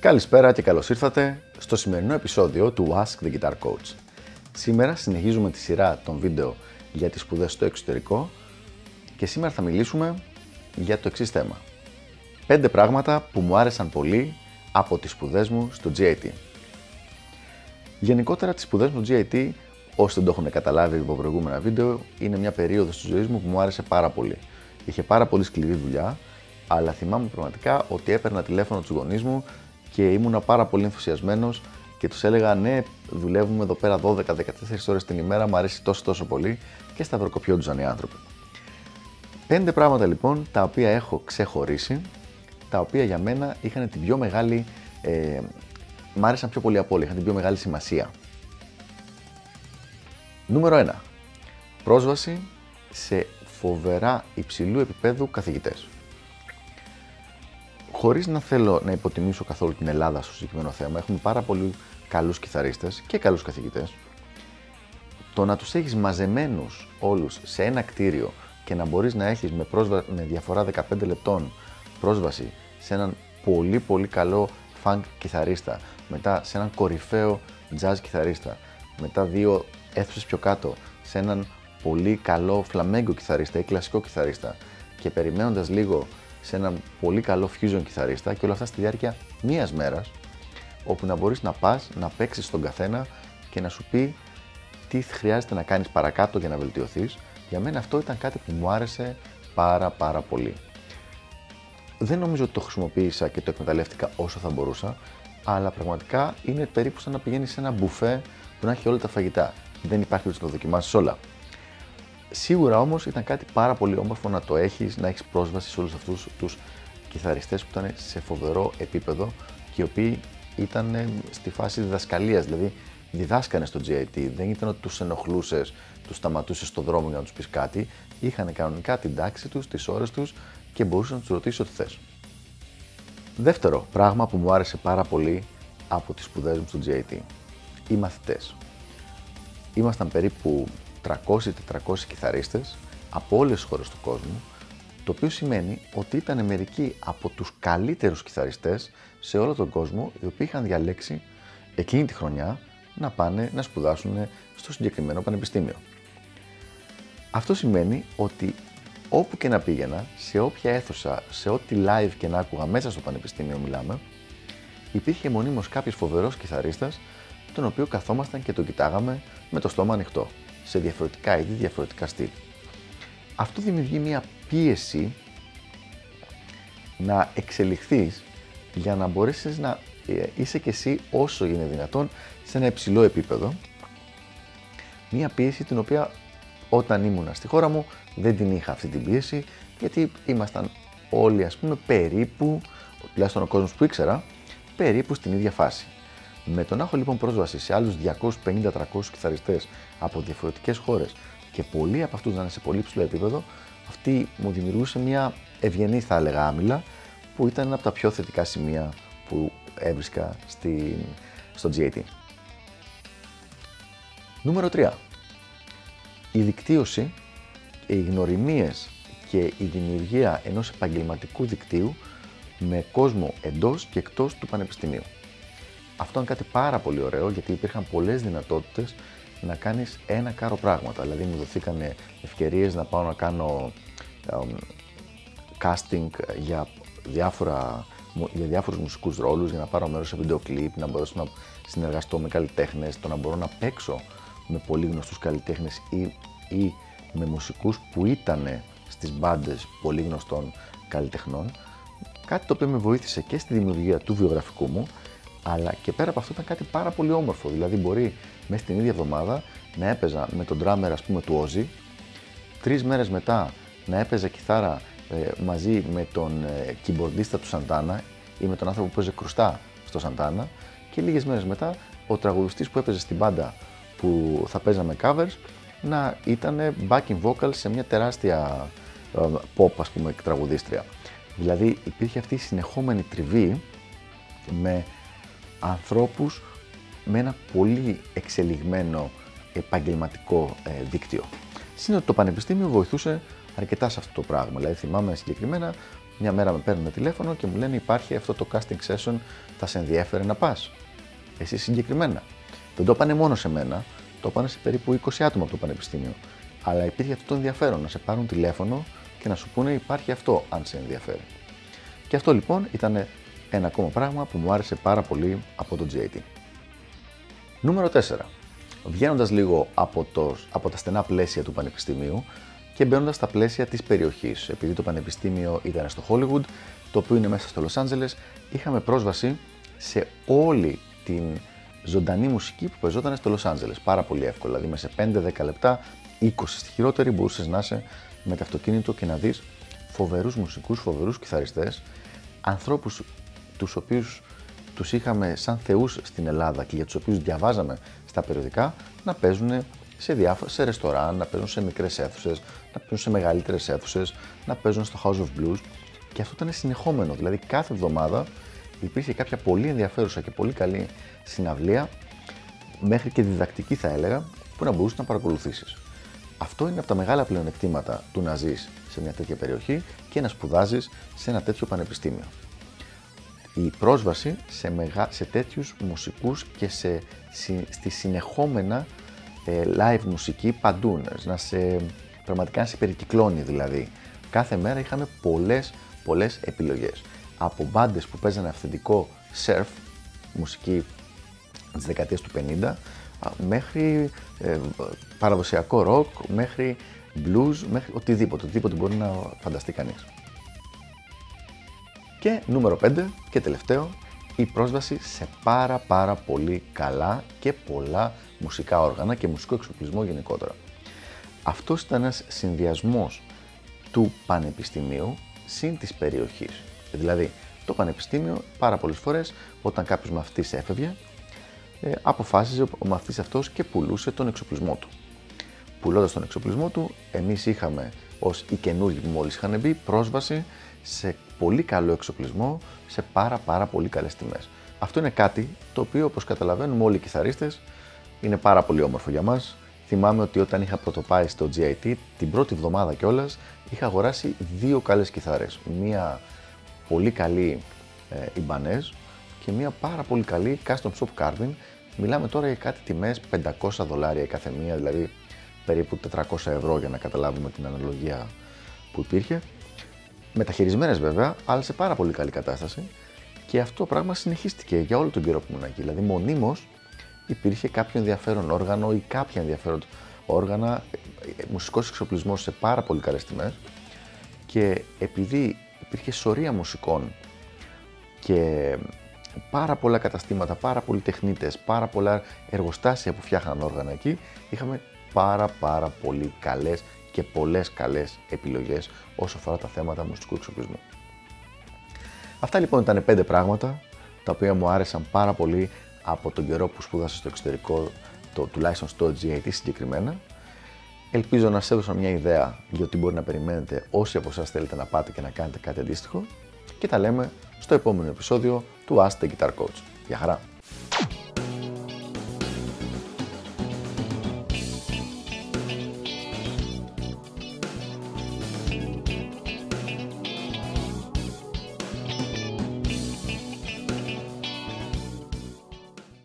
Καλησπέρα και καλώς ήρθατε στο σημερινό επεισόδιο του Ask the Guitar Coach. Σήμερα συνεχίζουμε τη σειρά των βίντεο για τις σπουδές στο εξωτερικό και σήμερα θα μιλήσουμε για το εξής θέμα. 5 πράγματα που μου άρεσαν πολύ από τις σπουδές μου στο GIT. Γενικότερα τις σπουδές μου στο GIT, όσοι δεν το έχουν καταλάβει από προηγούμενα βίντεο, είναι μια περίοδος της ζωής μου που μου άρεσε πάρα πολύ. Είχε πάρα πολύ σκληρή δουλειά, αλλά θυμάμαι πραγματικά ότι έπαιρνα τηλέφωνο τους γονείς μου και ήμουνα πάρα πολύ ενθουσιασμένος και τους έλεγα: Ναι, δουλεύουμε εδώ πέρα 12-14 ώρες την ημέρα, μου αρέσει τόσο τόσο πολύ και σταυροκοπιόντουσαν οι άνθρωποι. Πέντε πράγματα λοιπόν τα οποία έχω ξεχωρίσει, τα οποία για μένα είχαν την πιο μεγάλη. Ε, μ' άρεσαν πιο πολύ από όλα, είχαν την πιο μεγάλη σημασία. Νούμερο 1. Πρόσβαση σε φοβερά υψηλού επίπεδου καθηγητές χωρίς να θέλω να υποτιμήσω καθόλου την Ελλάδα στο συγκεκριμένο θέμα, έχουμε πάρα πολύ καλούς κιθαρίστες και καλούς καθηγητές. Το να τους έχεις μαζεμένους όλους σε ένα κτίριο και να μπορείς να έχεις με, πρόσβα... με διαφορά 15 λεπτών πρόσβαση σε έναν πολύ πολύ καλό funk κιθαρίστα, μετά σε έναν κορυφαίο jazz κιθαρίστα, μετά δύο αίθουσες πιο κάτω σε έναν πολύ καλό φλαμέγκο κιθαρίστα ή κλασικό κιθαρίστα και περιμένοντας λίγο σε έναν πολύ καλό fusion κιθαρίστα και όλα αυτά στη διάρκεια μίας μέρας, όπου να μπορείς να πας, να παίξεις στον καθένα και να σου πει τι χρειάζεται να κάνεις παρακάτω για να βελτιωθείς. Για μένα αυτό ήταν κάτι που μου άρεσε πάρα πάρα πολύ. Δεν νομίζω ότι το χρησιμοποίησα και το εκμεταλλεύτηκα όσο θα μπορούσα, αλλά πραγματικά είναι περίπου σαν να πηγαίνει σε ένα μπουφέ που να έχει όλα τα φαγητά. Δεν υπάρχει να το δοκιμάσεις όλα. Σίγουρα όμως ήταν κάτι πάρα πολύ όμορφο να το έχεις, να έχεις πρόσβαση σε όλους αυτούς τους κιθαριστές που ήταν σε φοβερό επίπεδο και οι οποίοι ήταν στη φάση διδασκαλίας. Δηλαδή, διδάσκανε στο GIT. Δεν ήταν ότι τους ενοχλούσες, τους σταματούσες στον δρόμο για να τους πεις κάτι. Είχαν κανονικά την τάξη τους, τις ώρες τους και μπορούσε να τους ρωτήσεις ό,τι θες. Δεύτερο πράγμα που μου άρεσε πάρα πολύ από τις σπουδές μου στο GIT. Οι μαθητές. Ήμασταν περίπου 300-400 κιθαρίστες από όλες τις χώρες του κόσμου, το οποίο σημαίνει ότι ήταν μερικοί από τους καλύτερους κιθαριστές σε όλο τον κόσμο, οι οποίοι είχαν διαλέξει εκείνη τη χρονιά να πάνε να σπουδάσουν στο συγκεκριμένο πανεπιστήμιο. Αυτό σημαίνει ότι όπου και να πήγαινα, σε όποια αίθουσα, σε ό,τι live και να άκουγα μέσα στο πανεπιστήμιο μιλάμε, υπήρχε μονίμως κάποιος φοβερός κιθαρίστας, τον οποίο καθόμασταν και τον κοιτάγαμε με το στόμα ανοιχτό σε διαφορετικά είδη, διαφορετικά στυλ. Αυτό δημιουργεί μια πίεση να εξελιχθείς για να μπορέσεις να ε, είσαι και εσύ όσο είναι δυνατόν σε ένα υψηλό επίπεδο. Μια πίεση την οποία όταν ήμουνα στη χώρα μου δεν την είχα αυτή την πίεση γιατί ήμασταν όλοι ας πούμε περίπου, τουλάχιστον ο κόσμος που ήξερα, περίπου στην ίδια φάση. Με το να έχω λοιπόν πρόσβαση σε άλλους 250-300 κιθαριστές από διαφορετικές χώρες και πολλοί από αυτούς να είναι σε πολύ ψηλό επίπεδο, αυτή μου δημιουργούσε μια ευγενή, θα έλεγα, άμυλα που ήταν ένα από τα πιο θετικά σημεία που έβρισκα στη, στο GAT. Νούμερο 3. Η δικτύωση, οι γνωριμίες και η δημιουργία ενός επαγγελματικού δικτύου με κόσμο εντός και εκτός του πανεπιστημίου. Αυτό είναι κάτι πάρα πολύ ωραίο γιατί υπήρχαν πολλές δυνατότητες να κάνεις ένα κάρο πράγματα. Δηλαδή, μου δοθήκαν ευκαιρίες να πάω να κάνω casting για, διάφορα, για διάφορους μουσικούς ρόλους, για να πάρω μέρος σε βίντεο κλιπ, να μπορέσω να συνεργαστώ με καλλιτέχνες, το να μπορώ να παίξω με πολύ γνωστούς καλλιτέχνες ή, ή με μουσικούς που ήταν στις μπάντες πολύ γνωστών καλλιτεχνών. Κάτι το οποίο με βοήθησε και στη δημιουργία του βιογραφικού μου, αλλά και πέρα από αυτό ήταν κάτι πάρα πολύ όμορφο. Δηλαδή, μπορεί μέσα στην ίδια εβδομάδα να έπαιζα με τον drummer, ας πούμε, του Όζη, τρεις μέρες μετά να έπαιζα κιθάρα ε, μαζί με τον ε, keyboardista του Σαντάνα ή με τον άνθρωπο που παίζει κρουστά στο Σαντάνα και λίγες μέρες μετά ο τραγουδιστής που έπαιζε στην μπάντα που θα παίζαμε covers να ήταν backing vocal σε μια τεράστια ε, pop ας πούμε τραγουδίστρια. Δηλαδή υπήρχε αυτή η συνεχόμενη τριβή με ανθρώπους με ένα πολύ εξελιγμένο επαγγελματικό ε, δίκτυο. Συν ότι το πανεπιστήμιο βοηθούσε αρκετά σε αυτό το πράγμα. Δηλαδή, θυμάμαι συγκεκριμένα, μια μέρα με παίρνουν τηλέφωνο και μου λένε: Υπάρχει αυτό το casting session, θα σε ενδιαφέρει να πας. Εσύ συγκεκριμένα. Δεν το πάνε μόνο σε μένα, το πάνε σε περίπου 20 άτομα από το πανεπιστήμιο. Αλλά υπήρχε αυτό το ενδιαφέρον να σε πάρουν τηλέφωνο και να σου πούνε: Υπάρχει αυτό, αν σε ενδιαφέρει. Και αυτό λοιπόν ήταν ένα ακόμα πράγμα που μου άρεσε πάρα πολύ από το GAT. Νούμερο 4. Βγαίνοντας λίγο από, το, από τα στενά πλαίσια του πανεπιστημίου και μπαίνοντας στα πλαίσια της περιοχής. Επειδή το πανεπιστήμιο ήταν στο Hollywood, το οποίο είναι μέσα στο Los Angeles, είχαμε πρόσβαση σε όλη την ζωντανή μουσική που παίζονταν στο Los Angeles. Πάρα πολύ εύκολα. Δηλαδή, μέσα σε 5-10 λεπτά, 20 στη χειρότερη, μπορούσες να είσαι με το αυτοκίνητο και να δεις φοβερούς μουσικούς, φοβερούς κιθαριστές, ανθρώπους τους οποίους τους είχαμε σαν θεούς στην Ελλάδα και για τους οποίους διαβάζαμε στα περιοδικά να παίζουν σε διάφορα, σε ρεστοράν, να παίζουν σε μικρές αίθουσες, να παίζουν σε μεγαλύτερες αίθουσες, να παίζουν στο House of Blues. Και αυτό ήταν συνεχόμενο. Δηλαδή κάθε εβδομάδα υπήρχε κάποια πολύ ενδιαφέρουσα και πολύ καλή συναυλία, μέχρι και διδακτική θα έλεγα, που να μπορούσες να παρακολουθήσεις. Αυτό είναι από τα μεγάλα πλεονεκτήματα του να ζεις σε μια τέτοια περιοχή και να σπουδάζεις σε ένα τέτοιο πανεπιστήμιο η πρόσβαση σε, μεγα... σε τέτοιους μουσικούς και σε... στη συνεχόμενα ε, live μουσική παντού, να σε... πραγματικά να σε περικυκλώνει δηλαδή. Κάθε μέρα είχαμε πολλές, πολλές επιλογές. Από μπάντες που παίζανε αυθεντικό surf, μουσική της δεκαετίας του 50, μέχρι ε, παραδοσιακό rock, μέχρι blues, μέχρι οτιδήποτε, οτιδήποτε μπορεί να φανταστεί κανείς. Και νούμερο 5 και τελευταίο, η πρόσβαση σε πάρα πάρα πολύ καλά και πολλά μουσικά όργανα και μουσικό εξοπλισμό γενικότερα. Αυτός ήταν ένας συνδυασμός του πανεπιστημίου συν της περιοχής. Δηλαδή, το πανεπιστήμιο πάρα πολλές φορές όταν κάποιος μαθητής έφευγε, ε, αποφάσιζε ο μαθητής αυτός και πουλούσε τον εξοπλισμό του. Πουλώντας τον εξοπλισμό του, εμείς είχαμε ως οι καινούργοι που μόλις είχαν μπει πρόσβαση σε πολύ καλό εξοπλισμό, σε πάρα πάρα πολύ καλές τιμές. Αυτό είναι κάτι το οποίο όπως καταλαβαίνουμε όλοι οι κιθαρίστες είναι πάρα πολύ όμορφο για μας. Θυμάμαι ότι όταν είχα πρωτοπάει στο GIT, την πρώτη εβδομάδα κιόλας είχα αγοράσει δύο καλές κιθάρες. Μία πολύ καλή ε, Ibanez και μία πάρα πολύ καλή Custom Shop Carvin. Μιλάμε τώρα για κάτι τιμές 500 δολάρια η κάθε μία, δηλαδή περίπου 400 ευρώ για να καταλάβουμε την αναλογία που υπήρχε μεταχειρισμένες βέβαια, αλλά σε πάρα πολύ καλή κατάσταση. Και αυτό το πράγμα συνεχίστηκε για όλο τον καιρό που ήμουν εκεί. Δηλαδή, μονίμως υπήρχε κάποιο ενδιαφέρον όργανο ή κάποια ενδιαφέρον όργανα, μουσικός εξοπλισμός σε πάρα πολύ καλές τιμές. Και επειδή υπήρχε σωρία μουσικών και πάρα πολλά καταστήματα, πάρα πολλοί τεχνίτες, πάρα πολλά εργοστάσια που φτιάχναν όργανα εκεί, είχαμε πάρα πάρα πολύ καλές και πολλές καλές επιλογές όσο αφορά τα θέματα μουσικού εξοπλισμού. Αυτά λοιπόν ήταν πέντε πράγματα τα οποία μου άρεσαν πάρα πολύ από τον καιρό που σπούδασα στο εξωτερικό, το, τουλάχιστον στο GIT συγκεκριμένα. Ελπίζω να σας έδωσα μια ιδέα για τι μπορεί να περιμένετε όσοι από εσάς θέλετε να πάτε και να κάνετε κάτι αντίστοιχο και τα λέμε στο επόμενο επεισόδιο του Ask the Guitar Coach. Γεια χαρά!